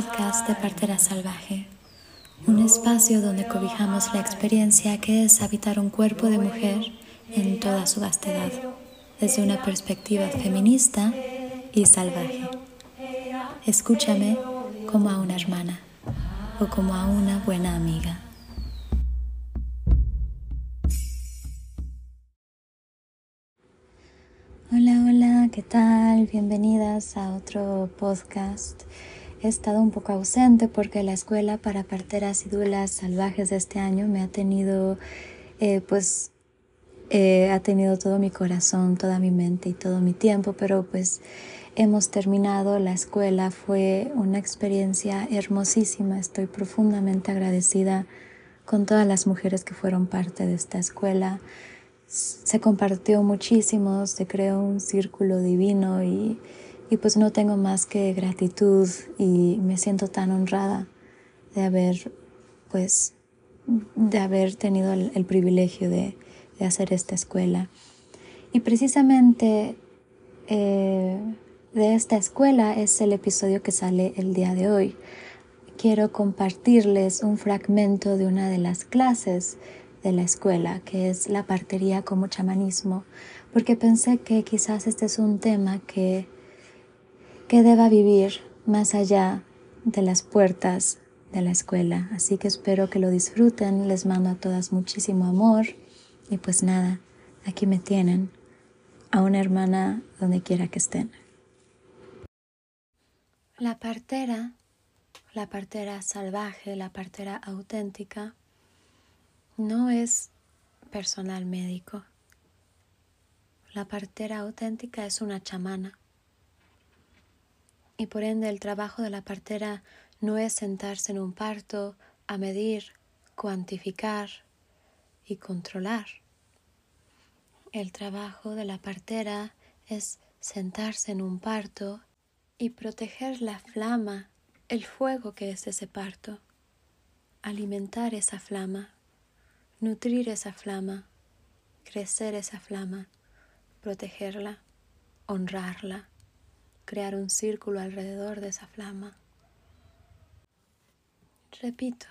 podcast de Partera Salvaje, un espacio donde cobijamos la experiencia que es habitar un cuerpo de mujer en toda su vastedad, desde una perspectiva feminista y salvaje. Escúchame como a una hermana o como a una buena amiga. Hola, hola, ¿qué tal? Bienvenidas a otro podcast. He estado un poco ausente porque la escuela para parteras y dulas salvajes de este año me ha tenido, eh, pues, eh, ha tenido todo mi corazón, toda mi mente y todo mi tiempo, pero pues hemos terminado la escuela. Fue una experiencia hermosísima. Estoy profundamente agradecida con todas las mujeres que fueron parte de esta escuela se compartió muchísimo, se creó un círculo divino y, pues no tengo más que gratitud y me siento tan honrada de haber pues de haber tenido el, privilegio de, hacer esta escuela. Y precisamente eh, de esta escuela es el episodio que sale el día de hoy. Quiero compartirles un fragmento de una de las clases de la escuela, que es la partería como chamanismo, porque pensé que quizás este es un tema que, que deba vivir más allá de las puertas de la escuela. Así que espero que lo disfruten, les mando a todas muchísimo amor y pues nada, aquí me tienen, a una hermana donde quiera que estén. La partera, la partera salvaje, la partera auténtica, no es personal médico. La partera auténtica es una chamana. Y por ende el trabajo de la partera no es sentarse en un parto a medir, cuantificar y controlar. El trabajo de la partera es sentarse en un parto y proteger la flama, el fuego que es ese parto, alimentar esa flama nutrir esa flama, crecer esa flama, protegerla, honrarla, crear un círculo alrededor de esa flama. Repito,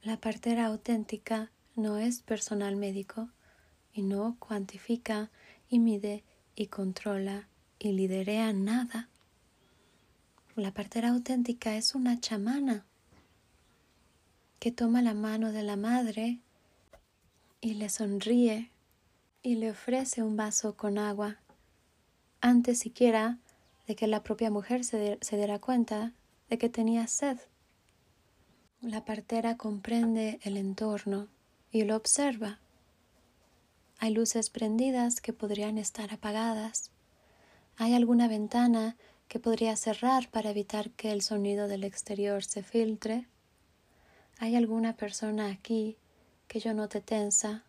la partera auténtica no es personal médico y no cuantifica y mide y controla y liderea nada. La partera auténtica es una chamana que toma la mano de la madre y le sonríe y le ofrece un vaso con agua antes siquiera de que la propia mujer se, diera cuenta de que tenía sed. La partera comprende el entorno y lo observa. Hay luces prendidas que podrían estar apagadas. Hay alguna ventana que podría cerrar para evitar que el sonido del exterior se filtre. ¿Hay alguna persona aquí que yo note tensa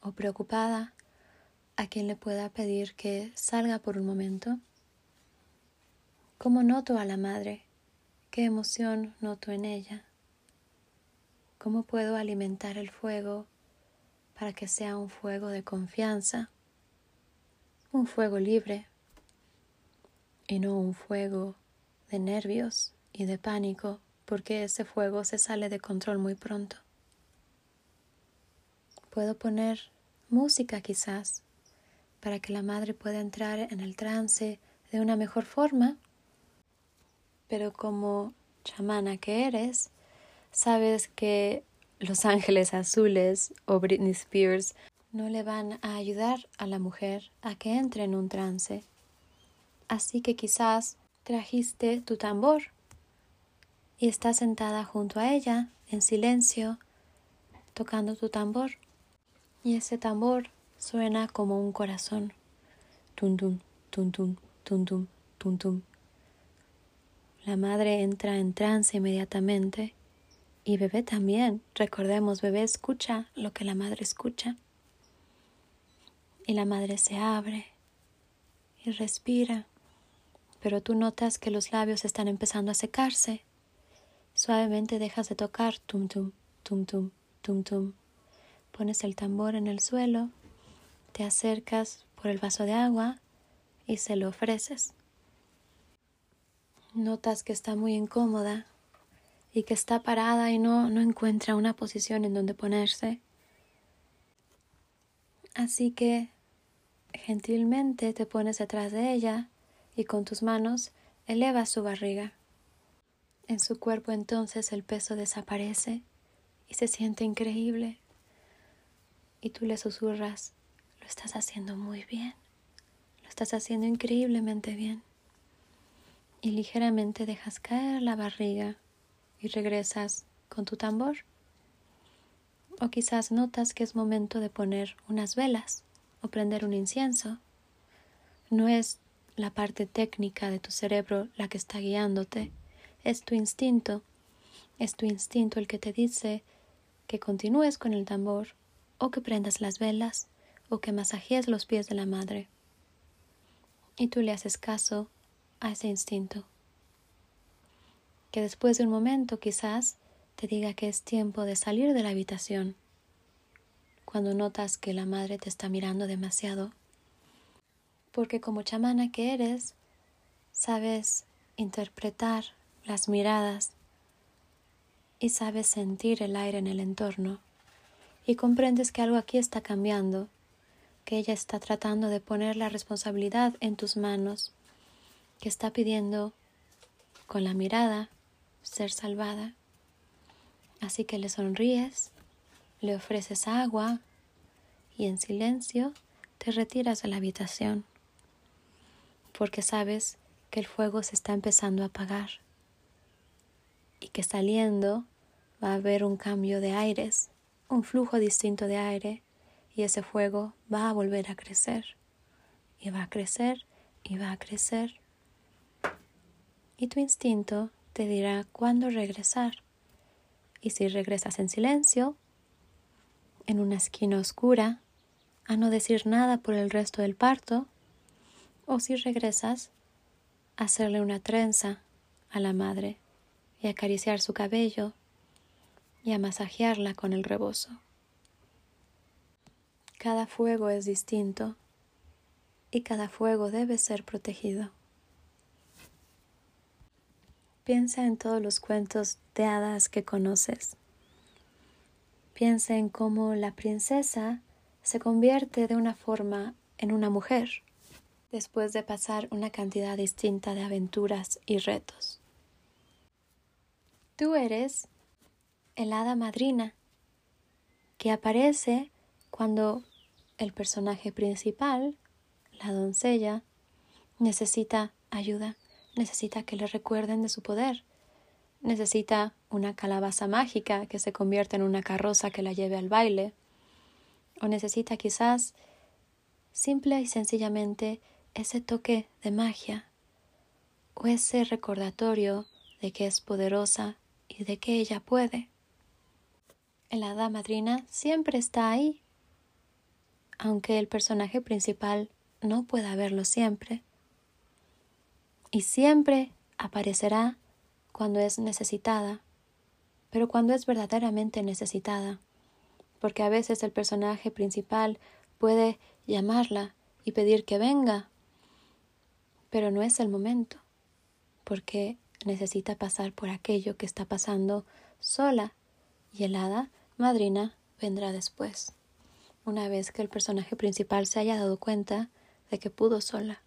o preocupada a quien le pueda pedir que salga por un momento? ¿Cómo noto a la madre? ¿Qué emoción noto en ella? ¿Cómo puedo alimentar el fuego para que sea un fuego de confianza, un fuego libre y no un fuego de nervios y de pánico porque ese fuego se sale de control muy pronto. Puedo poner música quizás para que la madre pueda entrar en el trance de una mejor forma, pero como chamana que eres, sabes que Los Ángeles Azules o Britney Spears no le van a ayudar a la mujer a que entre en un trance. Así que quizás trajiste tu tambor y estás sentada junto a ella, en silencio, tocando tu tambor. Y ese tambor suena como un corazón. Tum tum, tum tum, tum tum, tum tum. La madre entra en trance inmediatamente y bebé también. Recordemos, bebé escucha lo que la madre escucha. Y la madre se abre y respira, pero tú notas que los labios están empezando a secarse Suavemente dejas de tocar tum tum, tum tum, tum tum. Pones el tambor en el suelo, te acercas por el vaso de agua y se lo ofreces. Notas que está muy incómoda y que está parada y no, no encuentra una posición en donde ponerse. Así que gentilmente te pones detrás de ella y con tus manos elevas su barriga. En su cuerpo entonces el peso desaparece y se siente increíble. Y tú le susurras, lo estás haciendo muy bien, lo estás haciendo increíblemente bien y ligeramente dejas caer la barriga y regresas con tu tambor. O quizás notas que es momento de poner unas velas o prender un incienso. No es la parte técnica de tu cerebro la que está guiándote, es tu instinto. Es tu instinto el que te dice que continúes con el tambor o que prendas las velas o que masajees los pies de la madre. Y tú le haces caso a ese instinto. Que después de un momento quizás te diga que es tiempo de salir de la habitación. Cuando notas que la madre te está mirando demasiado. Porque como chamana que eres, sabes interpretar las miradas y sabes sentir el aire en el entorno y comprendes que algo aquí está cambiando, que ella está tratando de poner la responsabilidad en tus manos que está pidiendo con la mirada ser salvada. Así que le sonríes, le ofreces agua y en silencio te retiras de la habitación, porque sabes que el fuego se está empezando a apagar y que saliendo va a haber un cambio de aires, un flujo distinto de aire y ese fuego va a volver a crecer y va a crecer y va a crecer y tu instinto te dirá cuándo regresar. Y si regresas en silencio, en una esquina oscura, a no decir nada por el resto del parto, o si regresas, a hacerle una trenza a la madre y acariciar su cabello y a masajearla con el rebozo. Cada fuego es distinto y cada fuego debe ser protegido. Piensa en todos los cuentos de hadas que conoces. Piensa en cómo la princesa se convierte de una forma en una mujer después de pasar una cantidad distinta de aventuras y retos. Tú eres el hada madrina que aparece cuando el personaje principal, la doncella, necesita ayuda necesita que le recuerden de su poder. Necesita una calabaza mágica que se convierta en una carroza que la lleve al baile. O necesita quizás simple y sencillamente ese toque de magia o ese recordatorio de que es poderosa y de que ella puede. El hada madrina siempre está ahí, aunque el personaje principal no pueda verlo siempre y siempre aparecerá cuando es necesitada, pero cuando es verdaderamente necesitada, porque a veces el personaje principal puede llamarla y pedir que venga, pero no es el momento, porque necesita pasar por aquello que está pasando sola y el hada madrina vendrá después, una vez que el personaje principal se haya dado cuenta de que pudo sola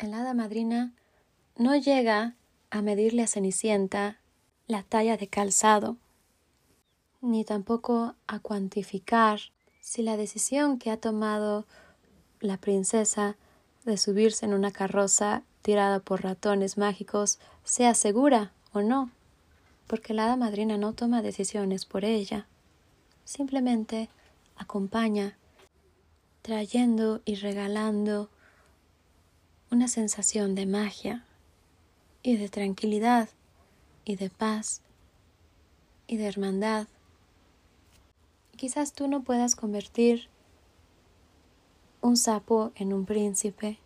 el hada madrina no llega a medirle a Cenicienta la talla de calzado, ni tampoco a cuantificar si la decisión que ha tomado la princesa de subirse en una carroza tirada por ratones mágicos sea segura o no, porque la hada madrina no toma decisiones por ella, simplemente acompaña, trayendo y regalando una sensación de magia y de tranquilidad y de paz y de hermandad. Quizás tú no puedas convertir un sapo en un príncipe,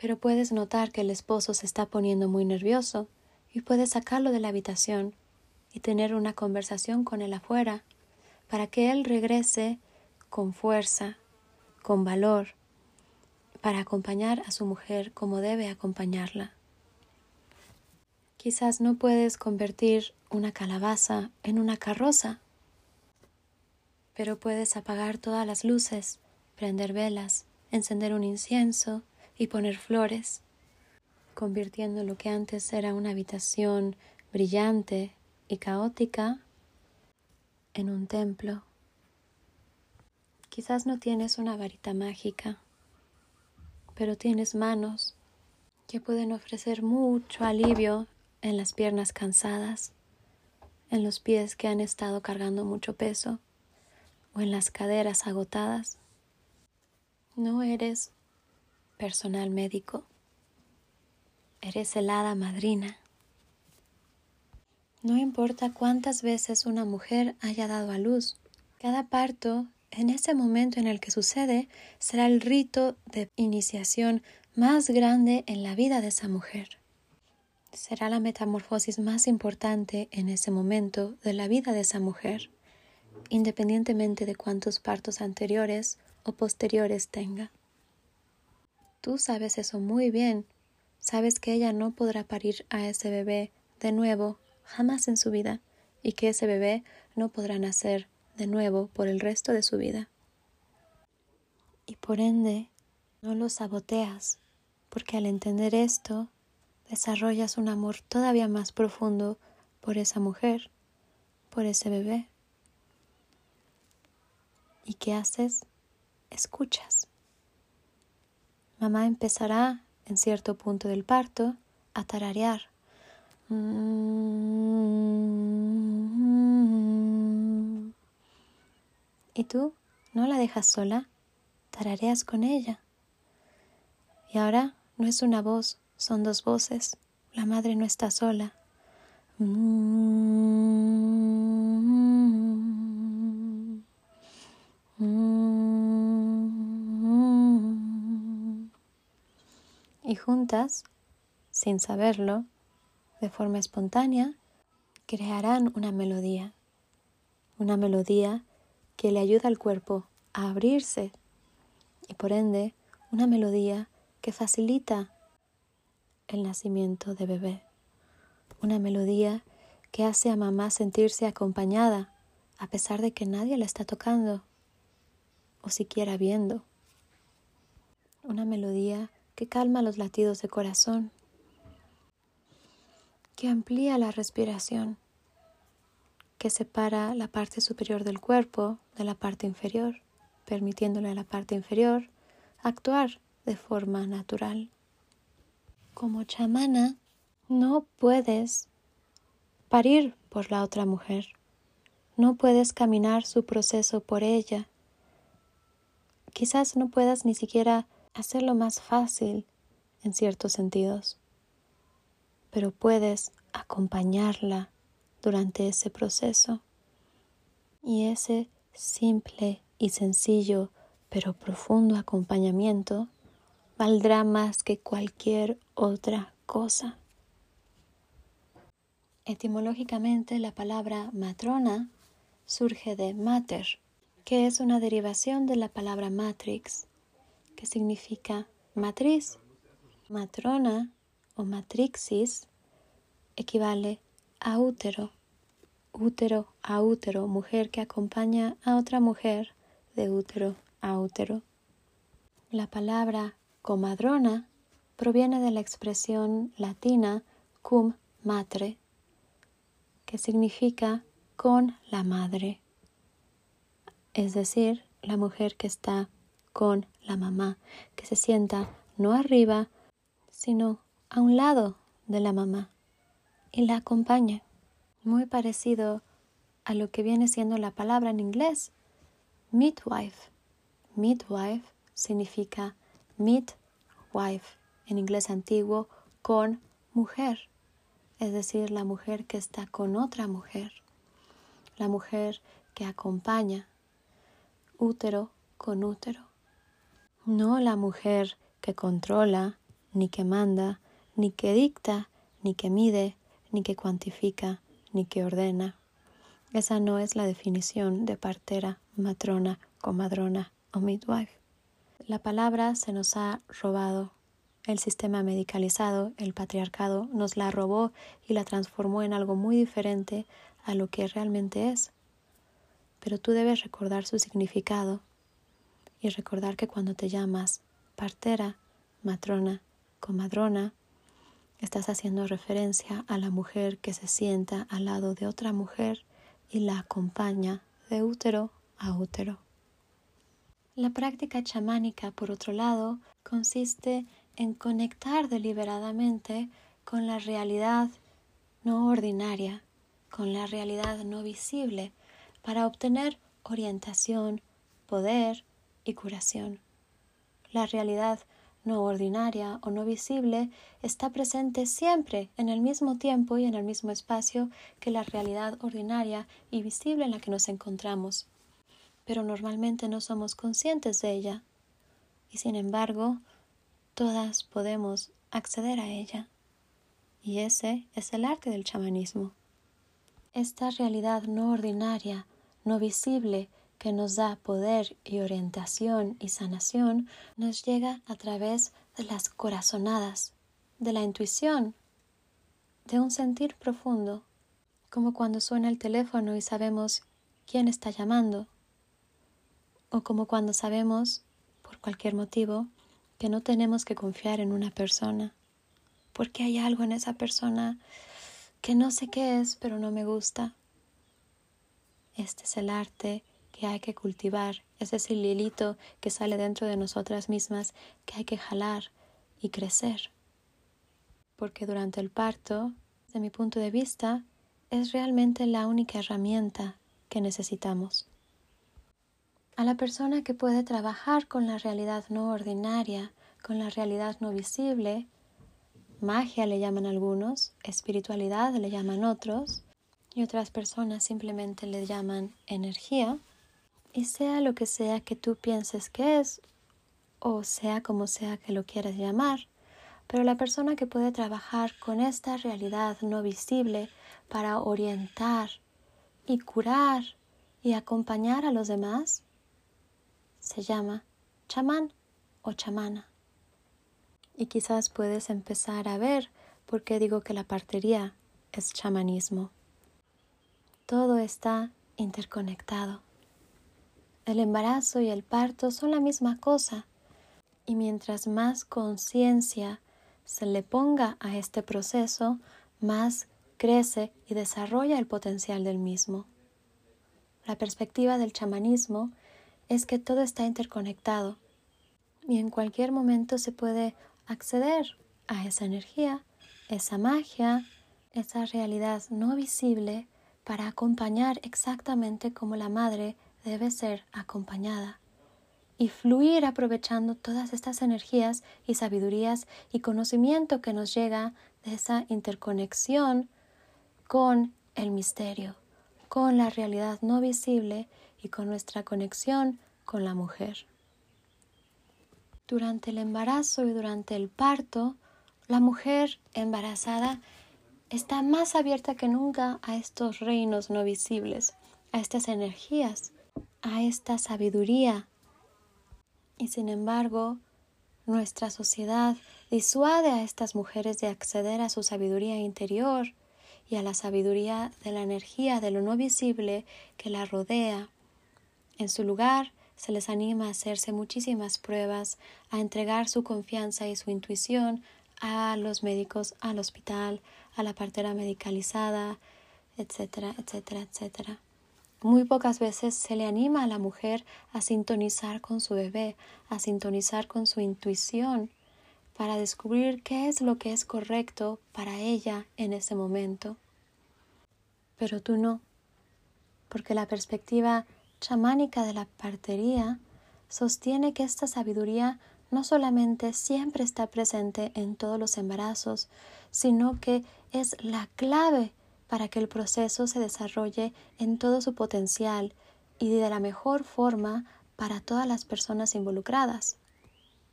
pero puedes notar que el esposo se está poniendo muy nervioso y puedes sacarlo de la habitación y tener una conversación con él afuera para que él regrese con fuerza, con valor, para acompañar a su mujer como debe acompañarla. Quizás no puedes convertir una calabaza en una carroza, pero puedes apagar todas las luces, prender velas, encender un incienso y poner flores, convirtiendo lo que antes era una habitación brillante y caótica en un templo. Quizás no tienes una varita mágica, pero tienes manos que pueden ofrecer mucho alivio en las piernas cansadas, en los pies que han estado cargando mucho peso o en las caderas agotadas. No eres personal médico, eres el madrina. No importa cuántas veces una mujer haya dado a luz, cada parto en ese momento en el que sucede será el rito de iniciación más grande en la vida de esa mujer será la metamorfosis más importante en ese momento de la vida de esa mujer, independientemente de cuántos partos anteriores o posteriores tenga. Tú sabes eso muy bien, sabes que ella no podrá parir a ese bebé de nuevo jamás en su vida y que ese bebé no podrá nacer de nuevo por el resto de su vida. Y por ende, no lo saboteas, porque al entender esto, desarrollas un amor todavía más profundo por esa mujer, por ese bebé. ¿Y qué haces? Escuchas. Mamá empezará en cierto punto del parto a tararear. Y tú no la dejas sola, tarareas con ella. Y ahora no es una voz, son dos voces. La madre no está sola. Y juntas, sin saberlo, de forma espontánea, crearán una melodía. Una melodía que le ayuda al cuerpo a abrirse y por ende una melodía que facilita el nacimiento de bebé, una melodía que hace a mamá sentirse acompañada a pesar de que nadie la está tocando o siquiera viendo, una melodía que calma los latidos de corazón, que amplía la respiración, que separa la parte superior del cuerpo de la parte inferior, permitiéndole a la parte inferior actuar de forma natural como chamana no puedes parir por la otra mujer, no puedes caminar su proceso por ella. Quizás no puedas ni siquiera hacerlo más fácil en ciertos sentidos, pero puedes acompañarla durante ese proceso. Y ese simple y sencillo pero profundo acompañamiento valdrá más que cualquier otra cosa. Etimológicamente la palabra matrona surge de mater, que es una derivación de la palabra matrix, que significa matriz. Matrona o matrixis equivale a útero, útero a útero, mujer que acompaña a otra mujer de útero a útero. La palabra comadrona proviene de la expresión latina cum matre, que significa con la madre, es decir, la mujer que está con la mamá, que se sienta no arriba, sino a un lado de la mamá y la acompaña. Muy parecido a lo que viene siendo la palabra en inglés, midwife. Midwife significa meet wife, en inglés antiguo, con mujer, es decir, la mujer que está con otra mujer, la mujer que acompaña, útero con útero, no la mujer que controla, ni que manda, ni que dicta, ni que mide, ni que cuantifica, ni que ordena. Esa no es la definición de partera, matrona, comadrona o midwife. La palabra se nos ha robado el sistema medicalizado, el patriarcado, nos la robó y la transformó en algo muy diferente a lo que realmente es. Pero tú debes recordar su significado y recordar que cuando te llamas partera, matrona, comadrona, estás haciendo referencia a la mujer que se sienta al lado de otra mujer y la acompaña de útero a útero. La práctica chamánica, por otro lado, consiste en conectar deliberadamente con la realidad no ordinaria, con la realidad no visible, para obtener orientación, poder y curación. La realidad no ordinaria o no visible está presente siempre en el mismo tiempo y en el mismo espacio que la realidad ordinaria y visible en la que nos encontramos. Pero normalmente no somos conscientes de ella. Y sin embargo, todas podemos acceder a ella. Y ese es el arte del chamanismo. Esta realidad no ordinaria, no visible, que nos da poder y orientación y sanación, nos llega a través de las corazonadas, de la intuición, de un sentir profundo, como cuando suena el teléfono y sabemos quién está llamando, o como cuando sabemos, por cualquier motivo, que no tenemos que confiar en una persona, porque hay algo en esa persona que no sé qué es, pero no me gusta. Este es el arte que hay que cultivar, ese es el hilito que sale dentro de nosotras mismas que hay que jalar y crecer. Porque durante el parto, de mi punto de vista, es realmente la única herramienta que necesitamos a la persona que puede trabajar con la realidad no ordinaria, con la realidad no visible, magia le llaman algunos, espiritualidad le llaman otros, y otras personas simplemente le llaman energía, y sea lo que sea que tú pienses que es, o sea como sea que lo quieras llamar, pero la persona que puede trabajar con esta realidad no visible para orientar y curar y acompañar a los demás, se llama chamán o chamana. Y quizás puedes empezar a ver por qué digo que la partería es chamanismo. Todo está interconectado. El embarazo y el parto son la misma cosa, y mientras más conciencia se le ponga a este proceso, más crece y desarrolla el potencial del mismo. La perspectiva del chamanismo es que todo está interconectado y en cualquier momento se puede acceder a esa energía, esa magia, esa realidad no visible para acompañar exactamente como la madre debe ser acompañada y fluir aprovechando todas estas energías y sabidurías y conocimiento que nos llega de esa interconexión con el misterio, con la realidad no visible y con nuestra conexión con la mujer. Durante el embarazo y durante el parto, la mujer embarazada está más abierta que nunca a estos reinos no visibles, a estas energías, a esta sabiduría. Y sin embargo, nuestra sociedad disuade a estas mujeres de acceder a su sabiduría interior y a la sabiduría de la energía de lo no visible que la rodea en su lugar, se les anima a hacerse muchísimas pruebas, a entregar su confianza y su intuición a los médicos, al hospital, a la partera medicalizada, etcétera, etcétera, etcétera. Muy pocas veces se le anima a la mujer a sintonizar con su bebé, a sintonizar con su intuición, para descubrir qué es lo que es correcto para ella en ese momento. Pero tú no, porque la perspectiva chamánica de la partería sostiene que esta sabiduría no solamente siempre está presente en todos los embarazos, sino que es la clave para que el proceso se desarrolle en todo su potencial y de la mejor forma para todas las personas involucradas.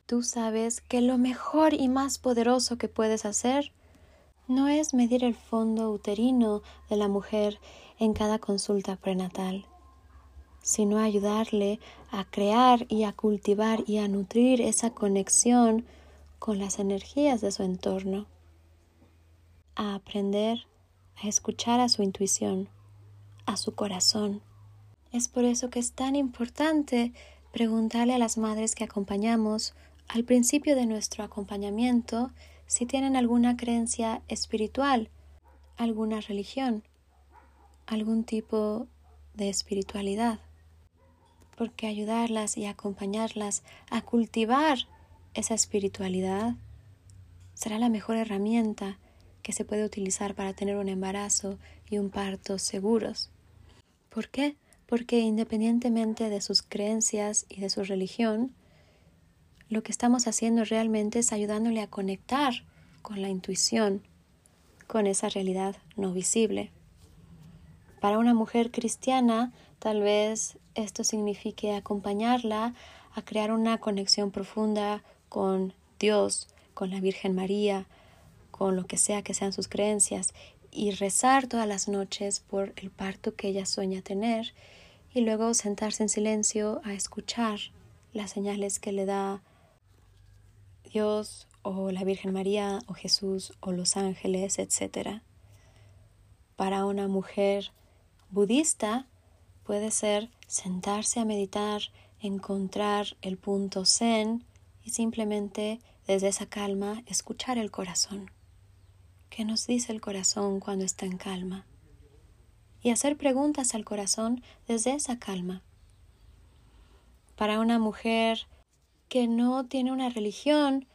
Tú sabes que lo mejor y más poderoso que puedes hacer no es medir el fondo uterino de la mujer en cada consulta prenatal sino ayudarle a crear y a cultivar y a nutrir esa conexión con las energías de su entorno, a aprender a escuchar a su intuición, a su corazón. Es por eso que es tan importante preguntarle a las madres que acompañamos al principio de nuestro acompañamiento si tienen alguna creencia espiritual, alguna religión, algún tipo de espiritualidad, porque ayudarlas y acompañarlas a cultivar esa espiritualidad será la mejor herramienta que se puede utilizar para tener un embarazo y un parto seguros. ¿Por qué? Porque independientemente de sus creencias y de su religión, lo que estamos haciendo realmente es ayudándole a conectar con la intuición, con esa realidad no visible. Para una mujer cristiana, tal vez esto signifique acompañarla a crear una conexión profunda con Dios, con la Virgen María, con lo que sea que sean sus creencias, y rezar todas las noches por el parto que ella sueña tener, y luego sentarse en silencio a escuchar las señales que le da Dios o la Virgen María o Jesús o los ángeles, etc. Para una mujer budista puede ser sentarse a meditar, encontrar el punto zen y simplemente desde esa calma escuchar el corazón. ¿Qué nos dice el corazón cuando está en calma? Y hacer preguntas al corazón desde esa calma. Para una mujer que no tiene una religión,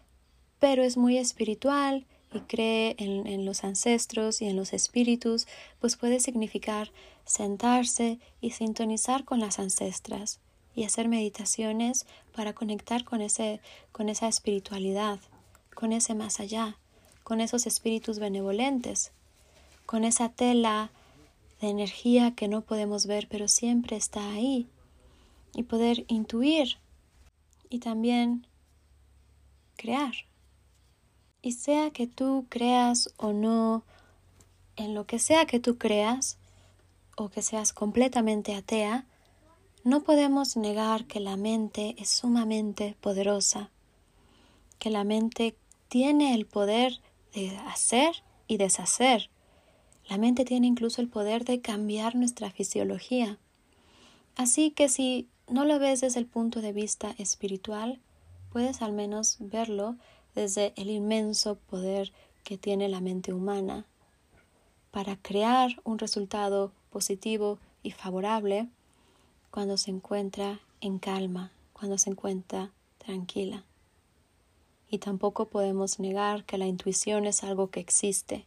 pero es muy espiritual y cree en, en, los ancestros y en los espíritus, pues puede significar sentarse y sintonizar con las ancestras y hacer meditaciones para conectar con, ese, con esa espiritualidad, con ese más allá, con esos espíritus benevolentes, con esa tela de energía que no podemos ver, pero siempre está ahí, y poder intuir y también crear. Y sea que tú creas o no, en lo que sea que tú creas, o que seas completamente atea, no podemos negar que la mente es sumamente poderosa, que la mente tiene el poder de hacer y deshacer. La mente tiene incluso el poder de cambiar nuestra fisiología. Así que si no lo ves desde el punto de vista espiritual, puedes al menos verlo desde el inmenso poder que tiene la mente humana para crear un resultado positivo y favorable cuando se encuentra en calma, cuando se encuentra tranquila. Y tampoco podemos negar que la intuición es algo que existe,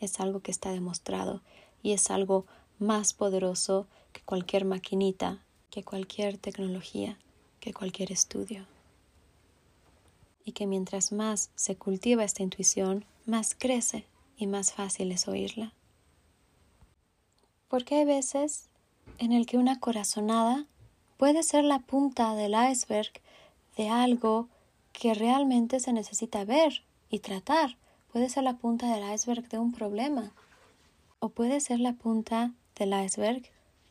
es algo que está demostrado y es algo más poderoso que cualquier maquinita, que cualquier tecnología, que cualquier estudio y que mientras más se cultiva esta intuición, más crece y más fácil es oírla. Porque hay veces en el que una corazonada puede ser la punta del iceberg de algo que realmente se necesita ver y tratar. Puede ser la punta del iceberg de un problema o puede ser la punta del iceberg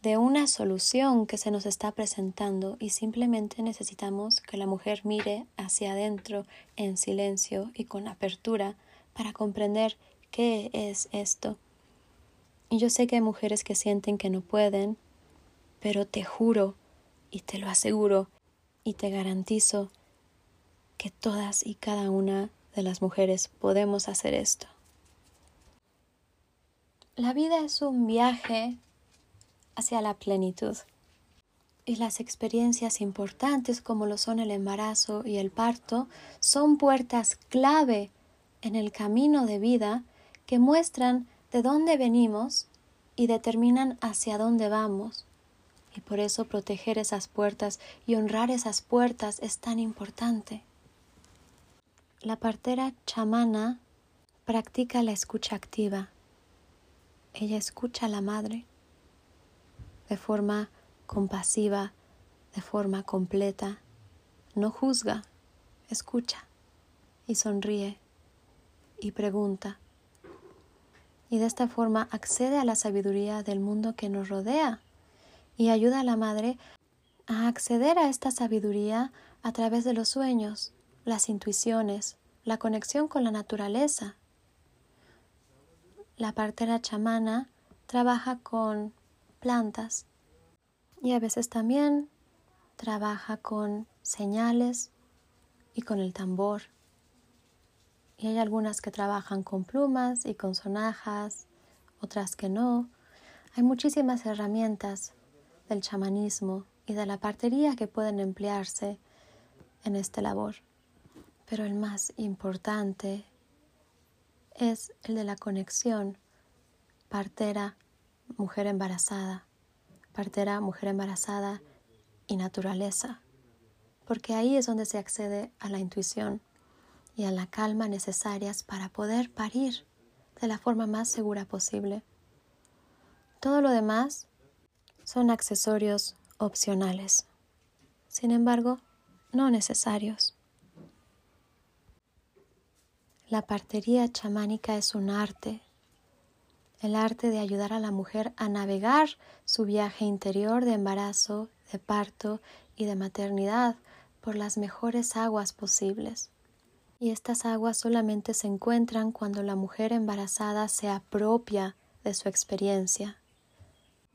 de una solución que se nos está presentando y simplemente necesitamos que la mujer mire hacia adentro en silencio y con apertura para comprender qué es esto. Y yo sé que hay mujeres que sienten que no pueden, pero te juro y te lo aseguro y te garantizo que todas y cada una de las mujeres podemos hacer esto. La vida es un viaje hacia la plenitud. Y las experiencias importantes como lo son el embarazo y el parto son puertas clave en el camino de vida que muestran de dónde venimos y determinan hacia dónde vamos. Y por eso proteger esas puertas y honrar esas puertas es tan importante. La partera chamana practica la escucha activa. Ella escucha a la madre de forma compasiva, de forma completa. No juzga, escucha y sonríe y pregunta. Y de esta forma accede a la sabiduría del mundo que nos rodea y ayuda a la madre a acceder a esta sabiduría a través de los sueños, las intuiciones, la conexión con la naturaleza. La partera chamana trabaja con plantas y a veces también trabaja con señales y con el tambor. Y hay algunas que trabajan con plumas y con sonajas, otras que no. Hay muchísimas herramientas del chamanismo y de la partería que pueden emplearse en esta labor. Pero el más importante es el de la conexión partera, mujer embarazada, partera, mujer embarazada y naturaleza, porque ahí es donde se accede a la intuición y a la calma necesarias para poder parir de la forma más segura posible. Todo lo demás son accesorios opcionales, sin embargo, no necesarios. La partería chamánica es un arte, el arte de ayudar a la mujer a navegar su viaje interior de embarazo, de parto y de maternidad por las mejores aguas posibles. Y estas aguas solamente se encuentran cuando la mujer embarazada se apropia de su experiencia.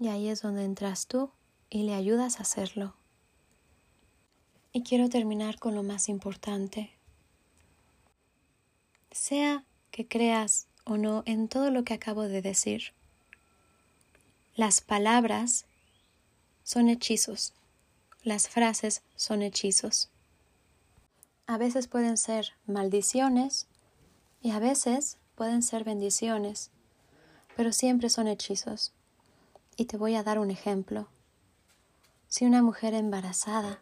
Y ahí es donde entras tú y le ayudas a hacerlo. Y quiero terminar con lo más importante. Sea que creas o no en todo lo que acabo de decir, las palabras son hechizos, las frases son hechizos. A veces pueden ser maldiciones y a veces pueden ser bendiciones, pero siempre son hechizos. Y te voy a dar un ejemplo. Si una mujer embarazada,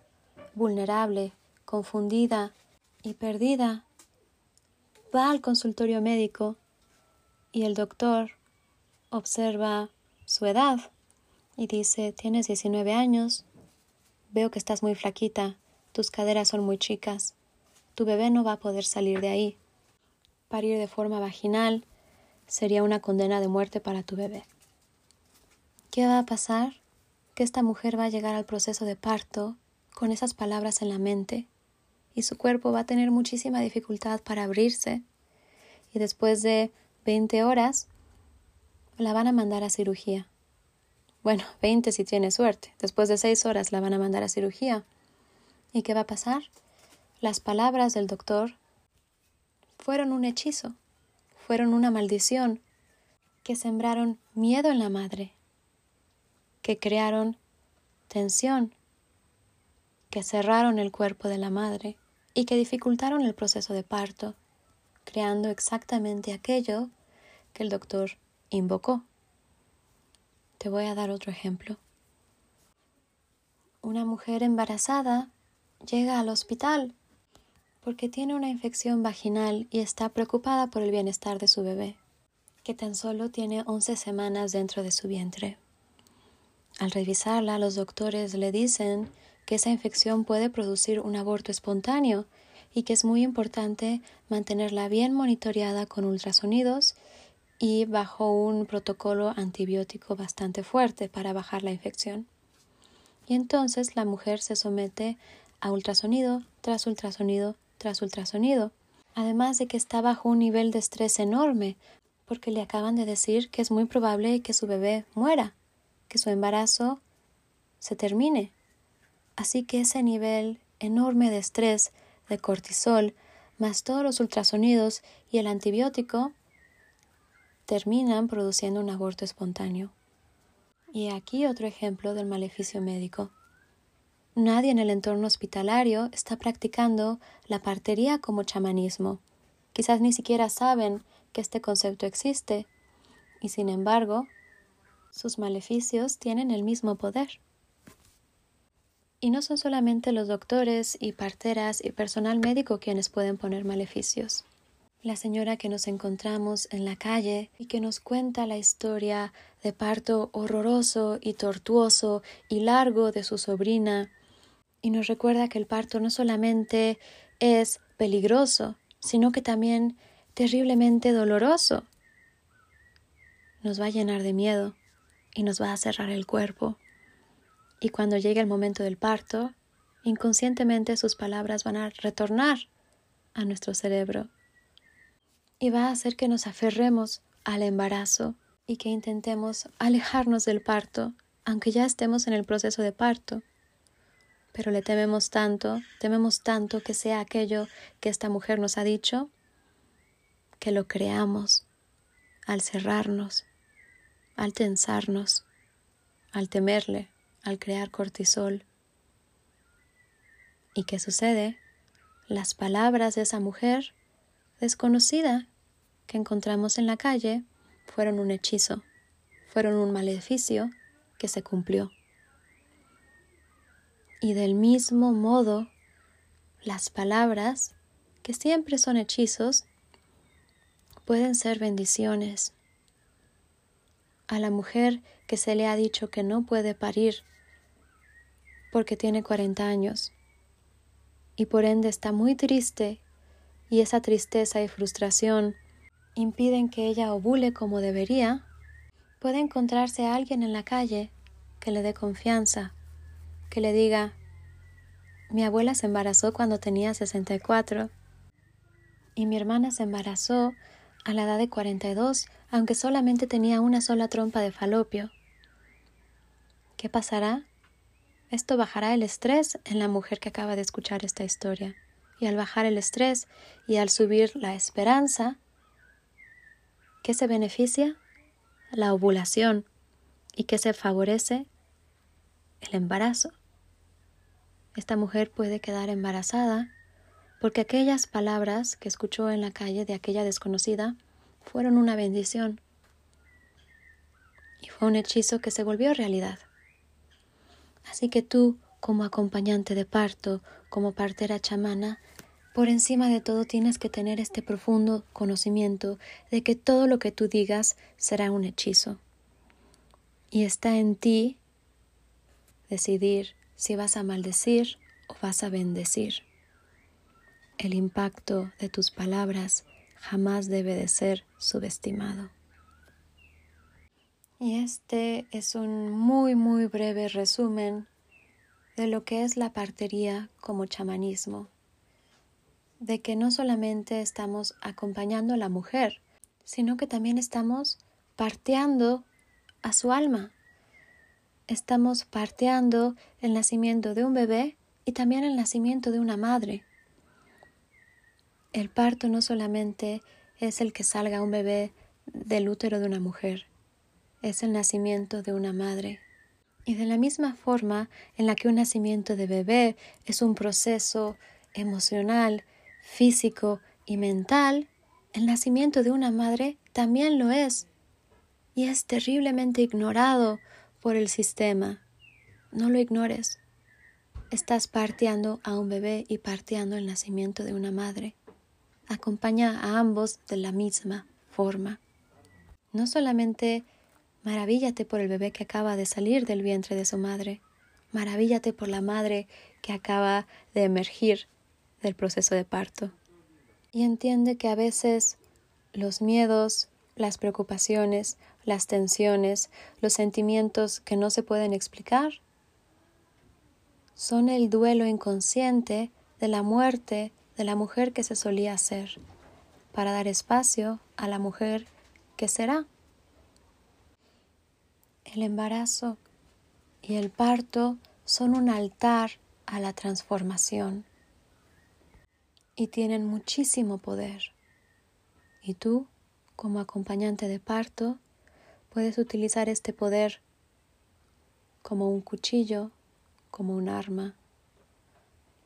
vulnerable, confundida y perdida va al consultorio médico y el doctor observa su edad y dice, tienes 19 años, veo que estás muy flaquita, tus caderas son muy chicas, tu bebé no va a poder salir de ahí. Parir de forma vaginal sería una condena de muerte para tu bebé. ¿Qué va a pasar? Que esta mujer va a llegar al proceso de parto con esas palabras en la mente y su cuerpo va a tener muchísima dificultad para abrirse y después de 20 horas la van a mandar a cirugía. Bueno, 20 si tiene suerte. Después de 6 horas la van a mandar a cirugía. ¿Y qué va a pasar? Las palabras del doctor fueron un hechizo, fueron una maldición que sembraron miedo en la madre, que crearon tensión, que cerraron el cuerpo de la madre y que dificultaron el proceso de parto, creando exactamente aquello que el doctor invocó. Te voy a dar otro ejemplo. Una mujer embarazada llega al hospital porque tiene una infección vaginal y está preocupada por el bienestar de su bebé, que tan solo tiene 11 semanas dentro de su vientre. Al revisarla, los doctores le dicen que esa infección puede producir un aborto espontáneo y que es muy importante mantenerla bien monitoreada con ultrasonidos y bajo un protocolo antibiótico bastante fuerte para bajar la infección. Y entonces la mujer se somete a ultrasonido tras ultrasonido tras ultrasonido, además de que está bajo un nivel de estrés enorme, porque le acaban de decir que es muy probable que su bebé muera, que su embarazo se termine. Así que ese nivel enorme de estrés, de cortisol, más todos los ultrasonidos y el antibiótico, terminan produciendo un aborto espontáneo. Y aquí otro ejemplo del maleficio médico. Nadie en el entorno hospitalario está practicando la partería como chamanismo. Quizás ni siquiera saben que este concepto existe y sin embargo sus maleficios tienen el mismo poder. Y no son solamente los doctores y parteras y personal médico quienes pueden poner maleficios. La señora que nos encontramos en la calle y que nos cuenta la historia de parto horroroso y tortuoso y largo de su sobrina y nos recuerda que el parto no solamente es peligroso, sino que también terriblemente doloroso. Nos va a llenar de miedo y nos va a cerrar el cuerpo. Y cuando llegue el momento del parto, inconscientemente sus palabras van a retornar a nuestro cerebro y va a hacer que nos aferremos al embarazo y que intentemos alejarnos del parto, aunque ya estemos en el proceso de parto. Pero le tememos tanto, tememos tanto que sea aquello que esta mujer nos ha dicho, que lo creamos al cerrarnos, al tensarnos, al temerle, al crear cortisol. ¿Y qué sucede? Las palabras de esa mujer desconocida que encontramos en la calle fueron un hechizo, fueron un maleficio que se cumplió. Y del mismo modo, las palabras, que siempre son hechizos, pueden ser bendiciones. A la mujer que se le ha dicho que no puede parir porque tiene 40 años y por ende está muy triste y esa tristeza y frustración impiden que ella ovule como debería, puede encontrarse a alguien en la calle que le dé confianza, que le diga, mi abuela se embarazó cuando tenía 64 y mi hermana se embarazó a la edad de 42, aunque solamente tenía una sola trompa de falopio. ¿Qué pasará? Esto bajará el estrés en la mujer que acaba de escuchar esta historia. Y al bajar el estrés y al subir la esperanza, ¿qué se beneficia? La ovulación. ¿Y qué se favorece? El embarazo. Esta mujer puede quedar embarazada porque aquellas palabras que escuchó en la calle de aquella desconocida fueron una bendición. Y fue un hechizo que se volvió realidad. Así que tú, como acompañante de parto, como partera chamana, por encima de todo tienes que tener este profundo conocimiento de que todo lo que tú digas será un hechizo. Y está en ti decidir si vas a maldecir o vas a bendecir. El impacto de tus palabras jamás debe de ser subestimado. Y este es un muy muy breve resumen de lo que es la partería como chamanismo, de que no solamente estamos acompañando a la mujer, sino que también estamos parteando a su alma. Estamos parteando el nacimiento de un bebé y también el nacimiento de una madre. El parto no solamente es el que salga un bebé del útero de una mujer, es el nacimiento de una madre. Y de la misma forma en la que un nacimiento de bebé es un proceso emocional, físico y mental, el nacimiento de una madre también lo es. Y es terriblemente ignorado por el sistema. No lo ignores. Estás parteando a un bebé y parteando el nacimiento de una madre. Acompaña a ambos de la misma forma. No solamente Maravíllate por el bebé que acaba de salir del vientre de su madre. Maravíllate por la madre que acaba de emergir del proceso de parto. Y entiende que a veces los miedos, las preocupaciones, las tensiones, los sentimientos que no se pueden explicar son el duelo inconsciente de la muerte de la mujer que se solía ser, para dar espacio a la mujer que será. El embarazo y el parto son un altar a la transformación y tienen muchísimo poder. Y tú, como acompañante de parto, puedes utilizar este poder como un cuchillo, como un arma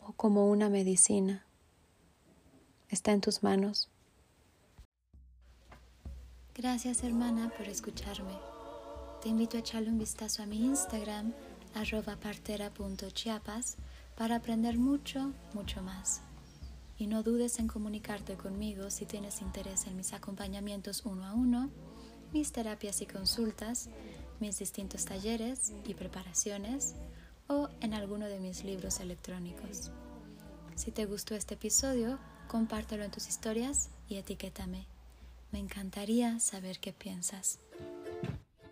o como una medicina. Está en tus manos. Gracias hermana por escucharme. Te invito a echarle un vistazo a mi Instagram, arroba partera.chiapas, para aprender mucho, mucho más. Y no dudes en comunicarte conmigo si tienes interés en mis acompañamientos uno a uno, mis terapias y consultas, mis distintos talleres y preparaciones o en alguno de mis libros electrónicos. Si te gustó este episodio, compártelo en tus historias y etiquétame. Me encantaría saber qué piensas.